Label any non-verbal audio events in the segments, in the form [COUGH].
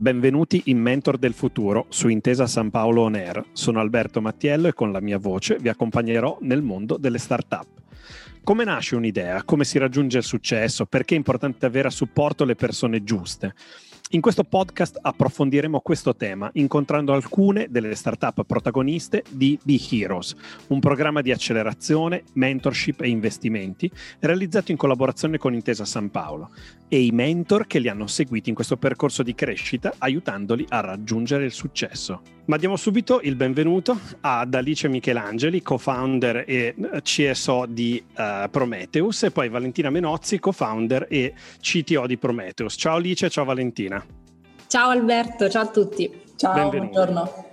Benvenuti in Mentor del Futuro su Intesa San Paolo On Air. Sono Alberto Mattiello e con la mia voce vi accompagnerò nel mondo delle start-up. Come nasce un'idea? Come si raggiunge il successo? Perché è importante avere a supporto le persone giuste? In questo podcast approfondiremo questo tema incontrando alcune delle startup protagoniste di Be Heroes, un programma di accelerazione, mentorship e investimenti realizzato in collaborazione con Intesa San Paolo e i mentor che li hanno seguiti in questo percorso di crescita aiutandoli a raggiungere il successo. Ma diamo subito il benvenuto ad Alice Michelangeli, co-founder e CSO di uh, Prometheus e poi Valentina Menozzi, co-founder e CTO di Prometheus. Ciao Alice, ciao Valentina. Ciao Alberto, ciao a tutti. Ciao, Benvenuti. buongiorno.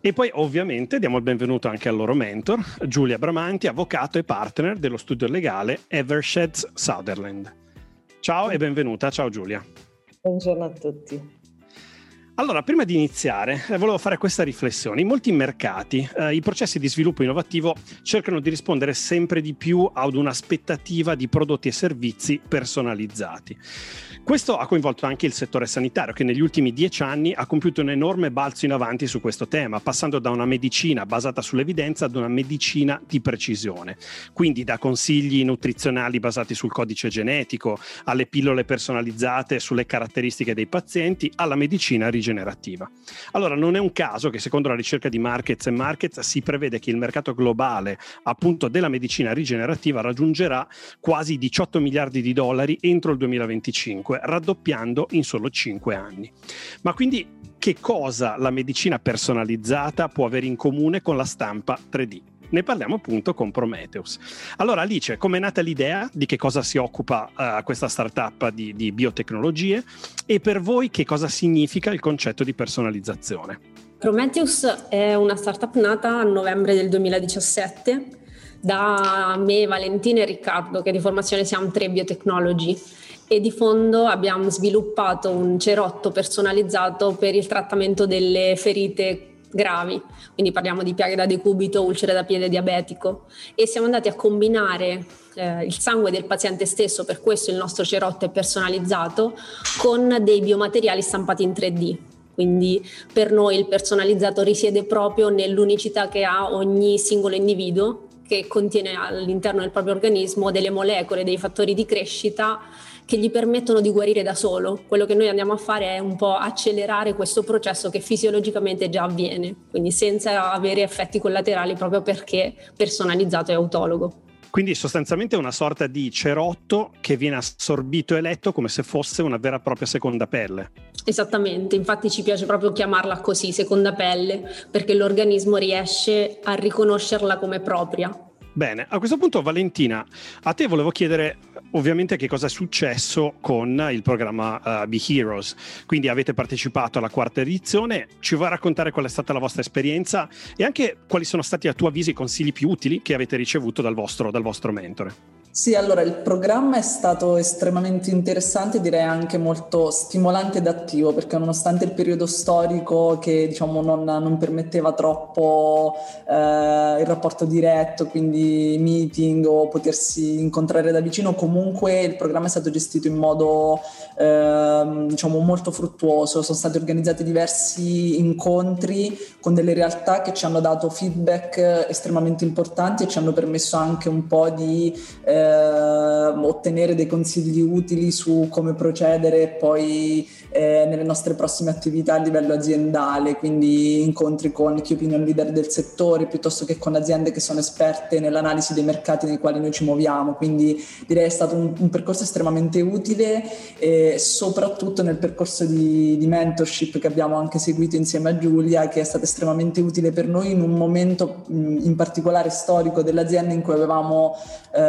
E poi ovviamente diamo il benvenuto anche al loro mentor, Giulia Bramanti, avvocato e partner dello studio legale Eversheds Sutherland. Ciao e benvenuta, ciao Giulia. Buongiorno a tutti. Allora, prima di iniziare, eh, volevo fare questa riflessione. In molti mercati eh, i processi di sviluppo innovativo cercano di rispondere sempre di più ad un'aspettativa di prodotti e servizi personalizzati. Questo ha coinvolto anche il settore sanitario che negli ultimi dieci anni ha compiuto un enorme balzo in avanti su questo tema, passando da una medicina basata sull'evidenza ad una medicina di precisione. Quindi da consigli nutrizionali basati sul codice genetico, alle pillole personalizzate sulle caratteristiche dei pazienti, alla medicina rigenerativa. Allora non è un caso che secondo la ricerca di Markets e Markets si prevede che il mercato globale appunto della medicina rigenerativa raggiungerà quasi 18 miliardi di dollari entro il 2025 comunque raddoppiando in solo 5 anni. Ma quindi che cosa la medicina personalizzata può avere in comune con la stampa 3D? Ne parliamo appunto con Prometheus. Allora Alice, come è nata l'idea di che cosa si occupa uh, questa startup di, di biotecnologie e per voi che cosa significa il concetto di personalizzazione? Prometheus è una startup nata a novembre del 2017 da me, Valentina e Riccardo, che di formazione siamo tre biotecnologi e di fondo abbiamo sviluppato un cerotto personalizzato per il trattamento delle ferite gravi, quindi parliamo di piaghe da decubito, ulcere da piede diabetico e siamo andati a combinare eh, il sangue del paziente stesso, per questo il nostro cerotto è personalizzato, con dei biomateriali stampati in 3D. Quindi per noi il personalizzato risiede proprio nell'unicità che ha ogni singolo individuo che contiene all'interno del proprio organismo delle molecole, dei fattori di crescita che gli permettono di guarire da solo. Quello che noi andiamo a fare è un po' accelerare questo processo che fisiologicamente già avviene, quindi senza avere effetti collaterali proprio perché personalizzato e autologo. Quindi sostanzialmente è una sorta di cerotto che viene assorbito e letto come se fosse una vera e propria seconda pelle. Esattamente, infatti ci piace proprio chiamarla così, seconda pelle, perché l'organismo riesce a riconoscerla come propria. Bene, a questo punto Valentina, a te volevo chiedere ovviamente che cosa è successo con il programma uh, Be Heroes, quindi avete partecipato alla quarta edizione, ci vuoi raccontare qual è stata la vostra esperienza e anche quali sono stati a tuo avviso i consigli più utili che avete ricevuto dal vostro, dal vostro mentore? Sì, allora il programma è stato estremamente interessante, direi anche molto stimolante ed attivo, perché nonostante il periodo storico che diciamo non, non permetteva troppo eh, il rapporto diretto, quindi meeting o potersi incontrare da vicino, comunque il programma è stato gestito in modo eh, diciamo molto fruttuoso, sono stati organizzati diversi incontri con delle realtà che ci hanno dato feedback estremamente importanti e ci hanno permesso anche un po' di... Eh, eh, ottenere dei consigli utili su come procedere poi eh, nelle nostre prossime attività a livello aziendale, quindi incontri con chi opinion leader del settore piuttosto che con aziende che sono esperte nell'analisi dei mercati nei quali noi ci muoviamo, quindi direi è stato un, un percorso estremamente utile e soprattutto nel percorso di, di mentorship che abbiamo anche seguito insieme a Giulia che è stato estremamente utile per noi in un momento in particolare storico dell'azienda in cui avevamo eh,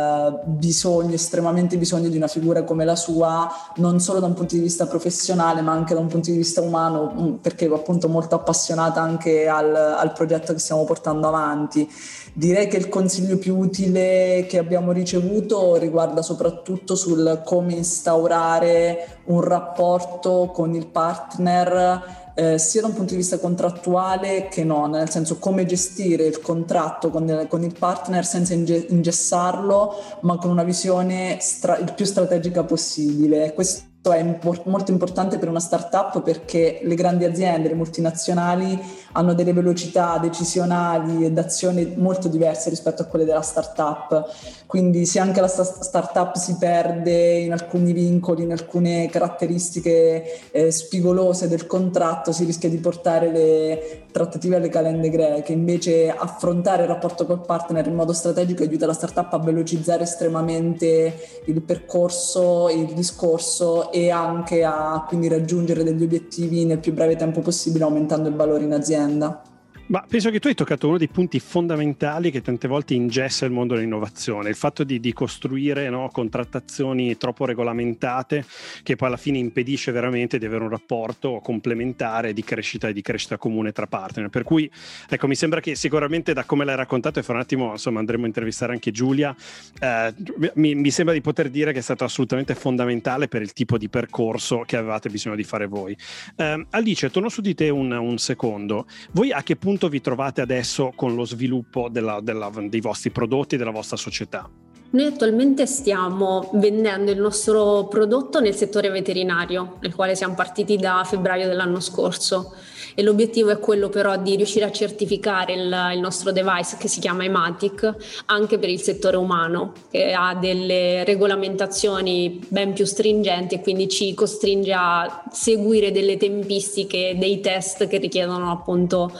eh, bisogno, estremamente bisogno di una figura come la sua, non solo da un punto di vista professionale ma anche da un punto di vista umano, mm, perché appunto molto appassionata anche al, al progetto che stiamo portando avanti. Direi che il consiglio più utile che abbiamo ricevuto riguarda soprattutto sul come instaurare un rapporto con il partner eh, sia da un punto di vista contrattuale che no, nel senso come gestire il contratto con, con il partner senza inge- ingessarlo, ma con una visione stra- il più strategica possibile. Questo è impor- molto importante per una startup perché le grandi aziende, le multinazionali hanno delle velocità decisionali e d'azione molto diverse rispetto a quelle della startup. Quindi se anche la sta- startup si perde in alcuni vincoli, in alcune caratteristiche eh, spigolose del contratto, si rischia di portare le trattative alle calende greche. Invece affrontare il rapporto col partner in modo strategico aiuta la startup a velocizzare estremamente il percorso, il discorso e anche a quindi raggiungere degli obiettivi nel più breve tempo possibile aumentando il valore in azienda. Ma penso che tu hai toccato uno dei punti fondamentali che tante volte ingessa il mondo dell'innovazione, il fatto di, di costruire no, contrattazioni troppo regolamentate che poi alla fine impedisce veramente di avere un rapporto complementare di crescita e di crescita comune tra partner. Per cui ecco, mi sembra che sicuramente da come l'hai raccontato e fra un attimo insomma andremo a intervistare anche Giulia, eh, mi, mi, sembra di poter dire che è stato assolutamente fondamentale per il tipo di percorso che avevate bisogno di fare voi. Eh, Alice, torno su di te un, un secondo. Voi a che punto punto vi trovate adesso con lo sviluppo della, della, dei vostri prodotti e della vostra società? Noi attualmente stiamo vendendo il nostro prodotto nel settore veterinario, nel quale siamo partiti da febbraio dell'anno scorso e l'obiettivo è quello però di riuscire a certificare il, il nostro device che si chiama Ematic anche per il settore umano, che ha delle regolamentazioni ben più stringenti e quindi ci costringe a seguire delle tempistiche dei test che richiedono appunto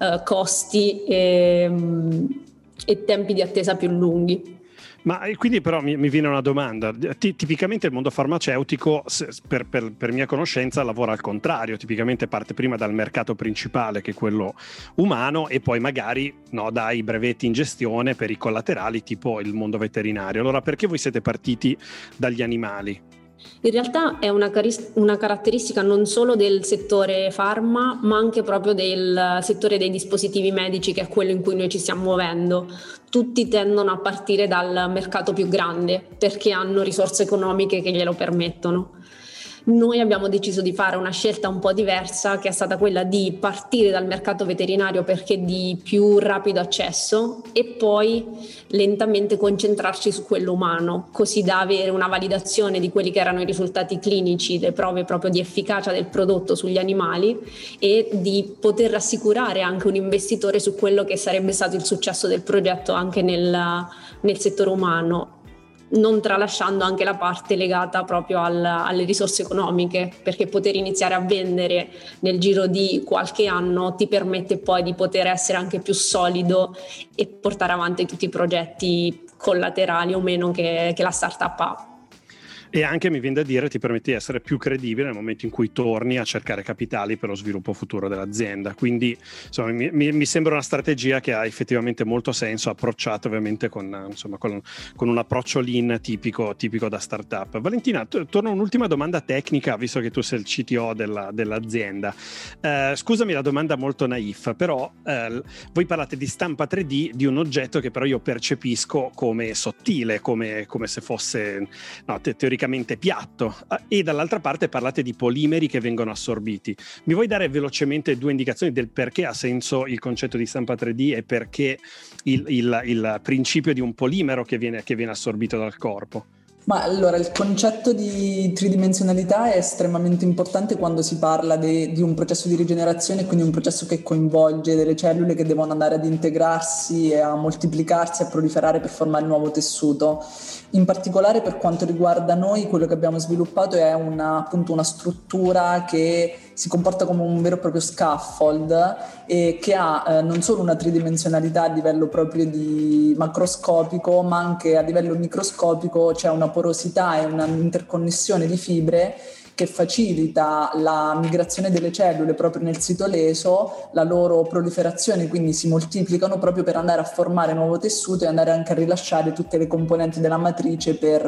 eh, costi e, e tempi di attesa più lunghi. Ma quindi però mi, mi viene una domanda. T- tipicamente il mondo farmaceutico, se, per, per, per, mia conoscenza, lavora al contrario. Tipicamente parte prima dal mercato principale, che è quello umano, e poi magari no, dai brevetti in gestione per i collaterali, tipo il mondo veterinario. Allora, perché voi siete partiti dagli animali? In realtà è una, caris- una, caratteristica non solo del settore farma, ma anche proprio del settore dei dispositivi medici, che è quello in cui noi ci stiamo muovendo. Tutti tendono a partire dal mercato più grande perché hanno risorse economiche che glielo permettono. Noi abbiamo deciso di fare una scelta un po' diversa che è stata quella di partire dal mercato veterinario perché di più rapido accesso e poi lentamente concentrarci su quello umano, così da avere una validazione di quelli che erano i risultati clinici, le prove proprio di efficacia del prodotto sugli animali e di poter rassicurare anche un investitore su quello che sarebbe stato il successo del progetto anche nel, nel settore umano non tralasciando anche la parte legata proprio al, alle risorse economiche, perché poter iniziare a vendere nel giro di qualche anno ti permette poi di poter essere anche più solido e portare avanti tutti i progetti collaterali o meno che, che la startup ha e anche mi viene da dire ti permette di essere più credibile nel momento in cui torni a cercare capitali per lo sviluppo futuro dell'azienda. Quindi insomma, mi, mi, sembra una strategia che ha effettivamente molto senso, approcciata ovviamente con, insomma, con, con un approccio lean tipico, tipico da startup. Valentina, t- torno a un'ultima domanda tecnica, visto che tu sei il CTO della, dell'azienda. Eh, scusami la domanda molto naif, però eh, voi parlate di stampa 3D di un oggetto che però io percepisco come sottile, come, come se fosse no, te- teoricamente teoricamente piatto e dall'altra parte parlate di polimeri che vengono assorbiti. Mi vuoi dare velocemente due indicazioni del perché ha senso il concetto di stampa 3D e perché il, il, il principio di un polimero che viene, che viene assorbito dal corpo? Ma allora il concetto di tridimensionalità è estremamente importante quando si parla de, di un processo di rigenerazione, quindi un processo che coinvolge delle cellule che devono andare ad integrarsi e a moltiplicarsi, a proliferare per formare nuovo tessuto. In particolare per quanto riguarda noi, quello che abbiamo sviluppato è una, appunto una struttura che si comporta come un vero e proprio scaffold e che ha eh, non solo una tridimensionalità a livello proprio macroscopico, ma anche a livello microscopico c'è una porosità e un'interconnessione di fibre che facilita la migrazione delle cellule proprio nel sito leso, la loro proliferazione, quindi si moltiplicano proprio per andare a formare nuovo tessuto e andare anche a rilasciare tutte le componenti della matrice per,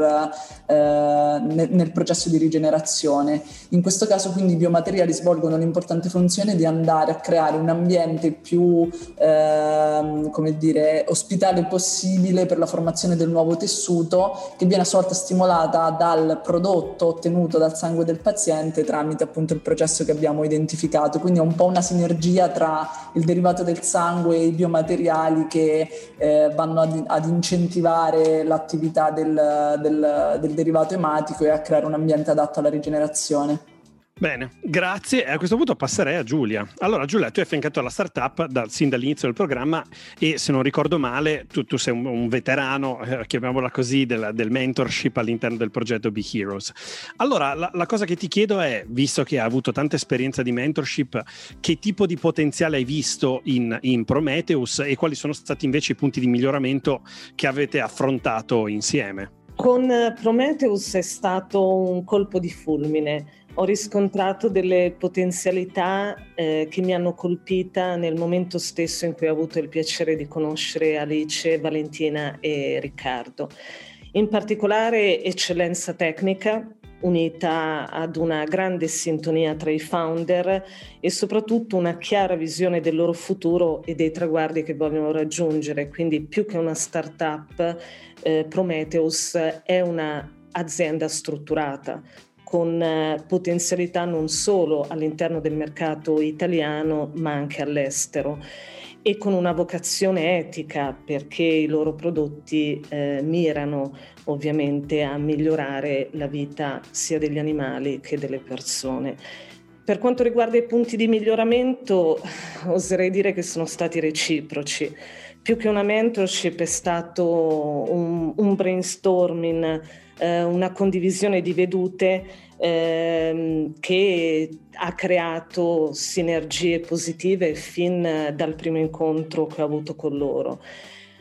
eh, nel, nel processo di rigenerazione. In questo caso quindi i biomateriali svolgono l'importante funzione di andare a creare un ambiente più eh, come dire, ospitale possibile per la formazione del nuovo tessuto che viene a sua volta stimolata dal prodotto ottenuto dal sangue del paziente tramite appunto il processo che abbiamo identificato. Quindi è un po' una sinergia tra il derivato del sangue e i biomateriali che eh, vanno ad, ad, incentivare l'attività del, del, del derivato ematico e a creare un ambiente adatto alla rigenerazione. Bene, grazie. E a questo punto passerei a Giulia. Allora, Giulia, tu hai affiancato alla startup da, sin dall'inizio del programma e se non ricordo male, tu, tu sei un, un veterano, eh, chiamiamola così, del, del, mentorship all'interno del progetto Be Heroes. Allora, la, la, cosa che ti chiedo è, visto che hai avuto tanta esperienza di mentorship, che tipo di potenziale hai visto in, in Prometheus e quali sono stati invece i punti di miglioramento che avete affrontato insieme? Con Prometheus è stato un colpo di fulmine ho riscontrato delle potenzialità eh, che mi hanno colpita nel momento stesso in cui ho avuto il piacere di conoscere Alice, Valentina e Riccardo. In particolare eccellenza tecnica, unita ad una grande sintonia tra i founder e soprattutto una chiara visione del loro futuro e dei traguardi che vogliono raggiungere. Quindi più che una startup, eh, Prometheus è un'azienda strutturata, con eh, potenzialità non solo all'interno del mercato italiano ma anche all'estero e con una vocazione etica perché i loro prodotti eh, mirano ovviamente a migliorare la vita sia degli animali che delle persone. Per quanto riguarda i punti di miglioramento, [SIGHS] oserei dire che sono stati reciproci. Più che una mentorship è stato un, un brainstorming eh, una condivisione di vedute ehm, che ha creato sinergie positive fin dal primo incontro che ho avuto con loro.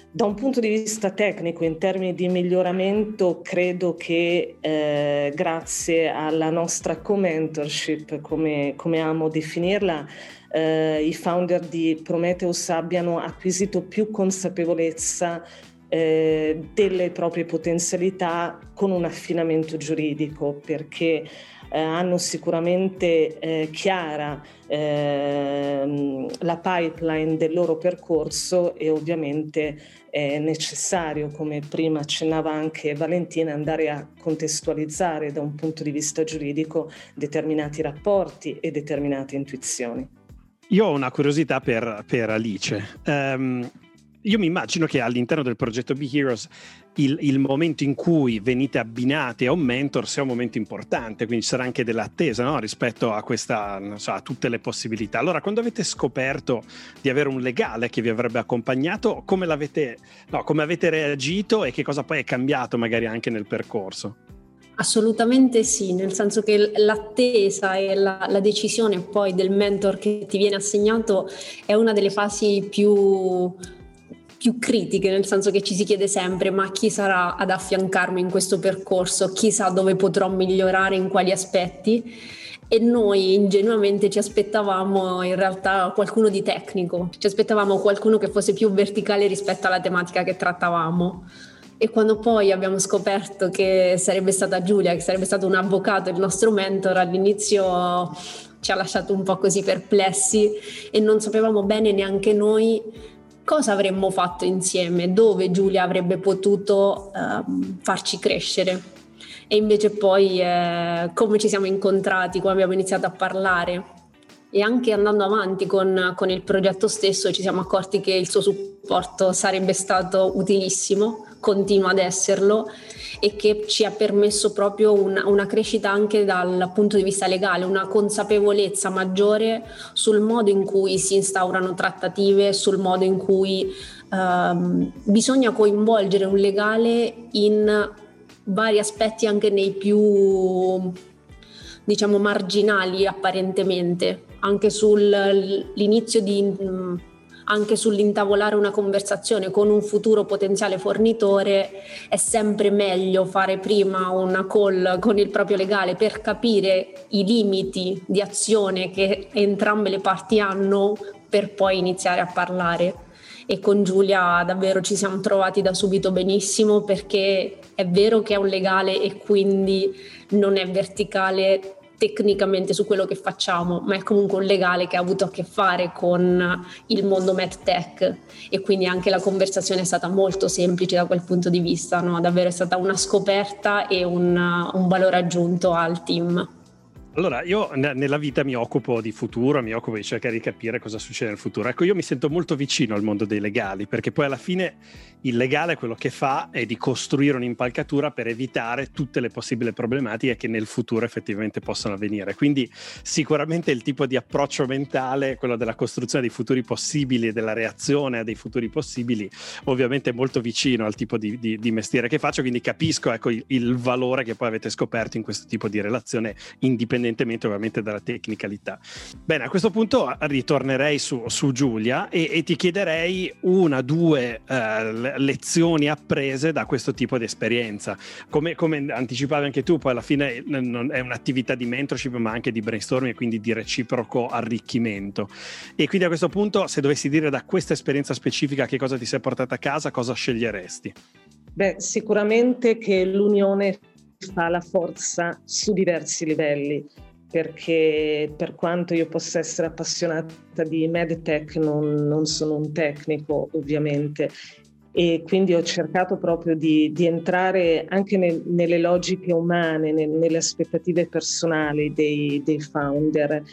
Da un punto di vista tecnico, in termini di miglioramento, credo che eh, grazie alla nostra co-mentorship, come, come amo definirla, eh, i founder di Prometheus abbiano acquisito più consapevolezza eh, delle proprie potenzialità con un affinamento giuridico perché eh, hanno sicuramente eh, chiara ehm, la pipeline del loro percorso e ovviamente è necessario, come prima accennava anche Valentina, andare a contestualizzare da un punto di vista giuridico determinati rapporti e determinate intuizioni. Io ho una curiosità per, per Alice. Um, io mi immagino che all'interno del progetto Be Heroes il, il, momento in cui venite abbinati a un mentor sia un momento importante, quindi ci sarà anche dell'attesa no? rispetto a, questa, so, a tutte le possibilità. Allora, quando avete scoperto di avere un legale che vi avrebbe accompagnato, come, no, come avete reagito e che cosa poi è cambiato magari anche nel percorso? Assolutamente sì, nel senso che l'attesa e la, la, decisione poi del mentor che ti viene assegnato è una delle fasi più più critiche, nel senso che ci si chiede sempre ma chi sarà ad affiancarmi in questo percorso, chissà dove potrò migliorare, in quali aspetti? E noi ingenuamente ci aspettavamo in realtà qualcuno di tecnico, ci aspettavamo qualcuno che fosse più verticale rispetto alla tematica che trattavamo. E quando poi abbiamo scoperto che sarebbe stata Giulia, che sarebbe stato un avvocato il nostro mentor, all'inizio ci ha lasciato un po' così perplessi e non sapevamo bene neanche noi cosa avremmo fatto insieme, dove Giulia avrebbe potuto um, farci crescere. E invece poi eh, come ci siamo incontrati, come abbiamo iniziato a parlare? E anche andando avanti con, con il progetto stesso ci siamo accorti che il suo supporto sarebbe stato utilissimo, continua ad esserlo e che ci ha permesso proprio una, una, crescita anche dal punto di vista legale, una consapevolezza maggiore sul modo in cui si instaurano trattative, sul modo in cui ehm, bisogna coinvolgere un legale in vari aspetti anche nei più diciamo marginali apparentemente, anche sull'inizio di anche sull'intavolare una conversazione con un futuro potenziale fornitore è sempre meglio fare prima una call con il proprio legale per capire i limiti di azione che entrambe le parti hanno per poi iniziare a parlare. E con Giulia davvero ci siamo trovati da subito benissimo perché è vero che è un legale e quindi non è verticale tecnicamente su quello che facciamo, ma è comunque un legale che ha avuto a che fare con il mondo MedTech e quindi anche la conversazione è stata molto semplice da quel punto di vista, no? davvero è stata una scoperta e un, un valore aggiunto al team. Allora, io nella vita mi occupo di futuro, mi occupo di cercare di capire cosa succede nel futuro. Ecco, io mi sento molto vicino al mondo dei legali, perché poi alla fine il legale quello che fa è di costruire un'impalcatura per evitare tutte le possibili problematiche che nel futuro effettivamente possono avvenire. Quindi sicuramente il tipo di approccio mentale, quello della costruzione dei futuri possibili e della reazione a dei futuri possibili, ovviamente è molto vicino al tipo di, di, di mestiere che faccio, quindi capisco ecco, il, il valore che poi avete scoperto in questo tipo di relazione indipendente indipendentemente ovviamente dalla tecnicalità. Bene, a questo punto ritornerei su, su Giulia e, e, ti chiederei una, due uh, lezioni apprese da questo tipo di esperienza. Come, come, anticipavi anche tu, poi alla fine non è un'attività di mentorship, ma anche di brainstorming e quindi di reciproco arricchimento. E quindi a questo punto, se dovessi dire da questa esperienza specifica che cosa ti sei portata a casa, cosa sceglieresti? Beh, sicuramente che l'unione fa la forza su diversi livelli perché per quanto io possa essere appassionata di medtech non, non sono un tecnico ovviamente. E quindi ho cercato proprio di, di entrare anche nel, nelle logiche umane, nel, nelle aspettative personali dei, dei founder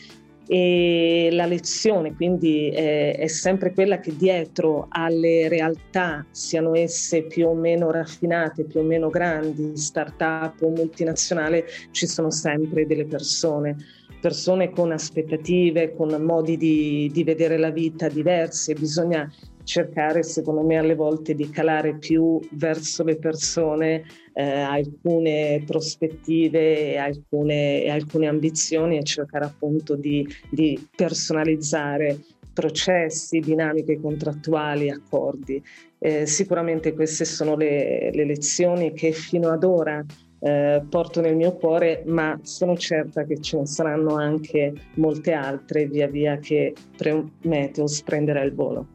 e la lezione quindi è, è, sempre quella che dietro alle realtà, siano esse più o meno raffinate, più o meno grandi, start-up o multinazionale, ci sono sempre delle persone, persone con aspettative, con modi di, di vedere la vita diversi bisogna cercare secondo me alle volte di calare più verso le persone eh, alcune prospettive e alcune, alcune, ambizioni e cercare appunto di, di personalizzare processi, dinamiche contrattuali, accordi. Eh, sicuramente queste sono le, le, lezioni che fino ad ora eh, porto nel mio cuore, ma sono certa che ce ne saranno anche molte altre via via che Prometheus prenderà il volo.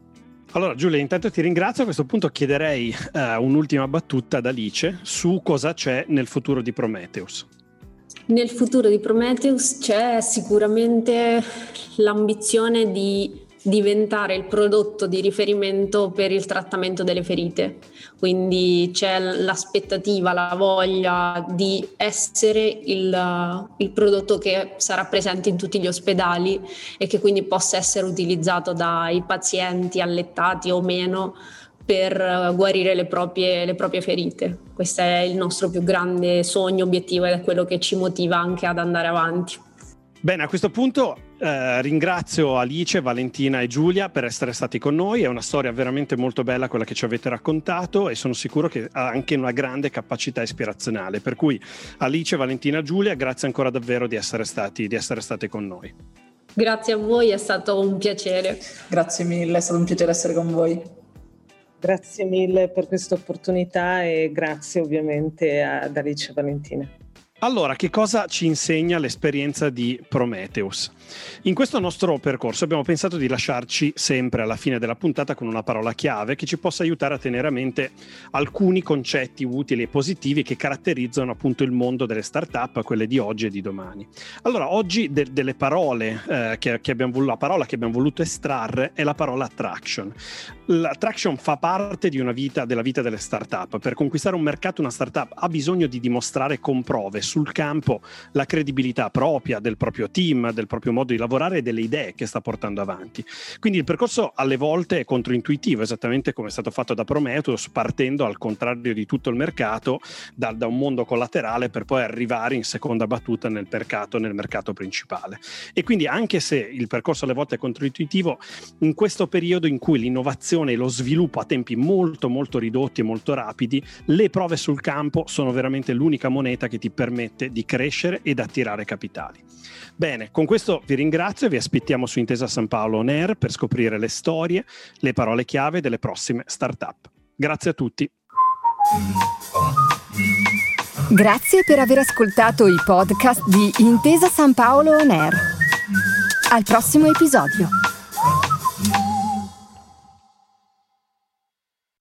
Allora Giulia, intanto ti ringrazio. A questo punto chiederei uh, un'ultima battuta ad Alice su cosa c'è nel futuro di Prometheus. Nel futuro di Prometheus c'è sicuramente l'ambizione di diventare il prodotto di riferimento per il trattamento delle ferite. Quindi c'è l'aspettativa, la voglia di essere il, il, prodotto che sarà presente in tutti gli ospedali e che quindi possa essere utilizzato dai pazienti allettati o meno per guarire le proprie, le proprie ferite. Questo è il nostro più grande sogno, obiettivo ed è quello che ci motiva anche ad andare avanti. Bene, a questo punto eh, ringrazio Alice, Valentina e Giulia per essere stati con noi. È una storia veramente molto bella quella che ci avete raccontato e sono sicuro che ha anche una grande capacità ispirazionale. Per cui Alice, Valentina e Giulia, grazie ancora davvero di essere stati, di essere state con noi. Grazie a voi, è stato un piacere. Grazie mille, è stato un piacere essere con voi. Grazie mille per questa opportunità e grazie ovviamente ad Alice e Valentina. Allora, che cosa ci insegna l'esperienza di Prometheus? In questo nostro percorso abbiamo pensato di lasciarci sempre alla fine della puntata con una parola chiave che ci possa aiutare a tenere a mente alcuni concetti utili e positivi che caratterizzano appunto il mondo delle start-up, quelle di oggi e di domani. Allora, oggi de- delle parole eh, che, che abbiamo, la parola che abbiamo voluto estrarre è la parola traction. La traction fa parte vita, della vita delle start-up. Per conquistare un mercato una start-up ha bisogno di dimostrare con prove sul campo la credibilità propria del proprio team, del proprio modo di lavorare e delle idee che sta portando avanti. Quindi il percorso alle volte è controintuitivo, esattamente come è stato fatto da Prometheus, partendo al contrario di tutto il mercato, da, da un mondo collaterale per poi arrivare in seconda battuta nel mercato, nel mercato principale. E quindi anche se il percorso alle volte è controintuitivo, in questo periodo in cui l'innovazione e lo sviluppo a tempi molto molto ridotti e molto rapidi, le prove sul campo sono veramente l'unica moneta che ti permette permette di crescere ed attirare capitali. Bene, con questo vi ringrazio e vi aspettiamo su Intesa San Paolo On Air per scoprire le storie, le parole chiave delle prossime start-up. Grazie a tutti. Grazie per aver ascoltato i podcast di Intesa San Paolo On Air. Al prossimo episodio.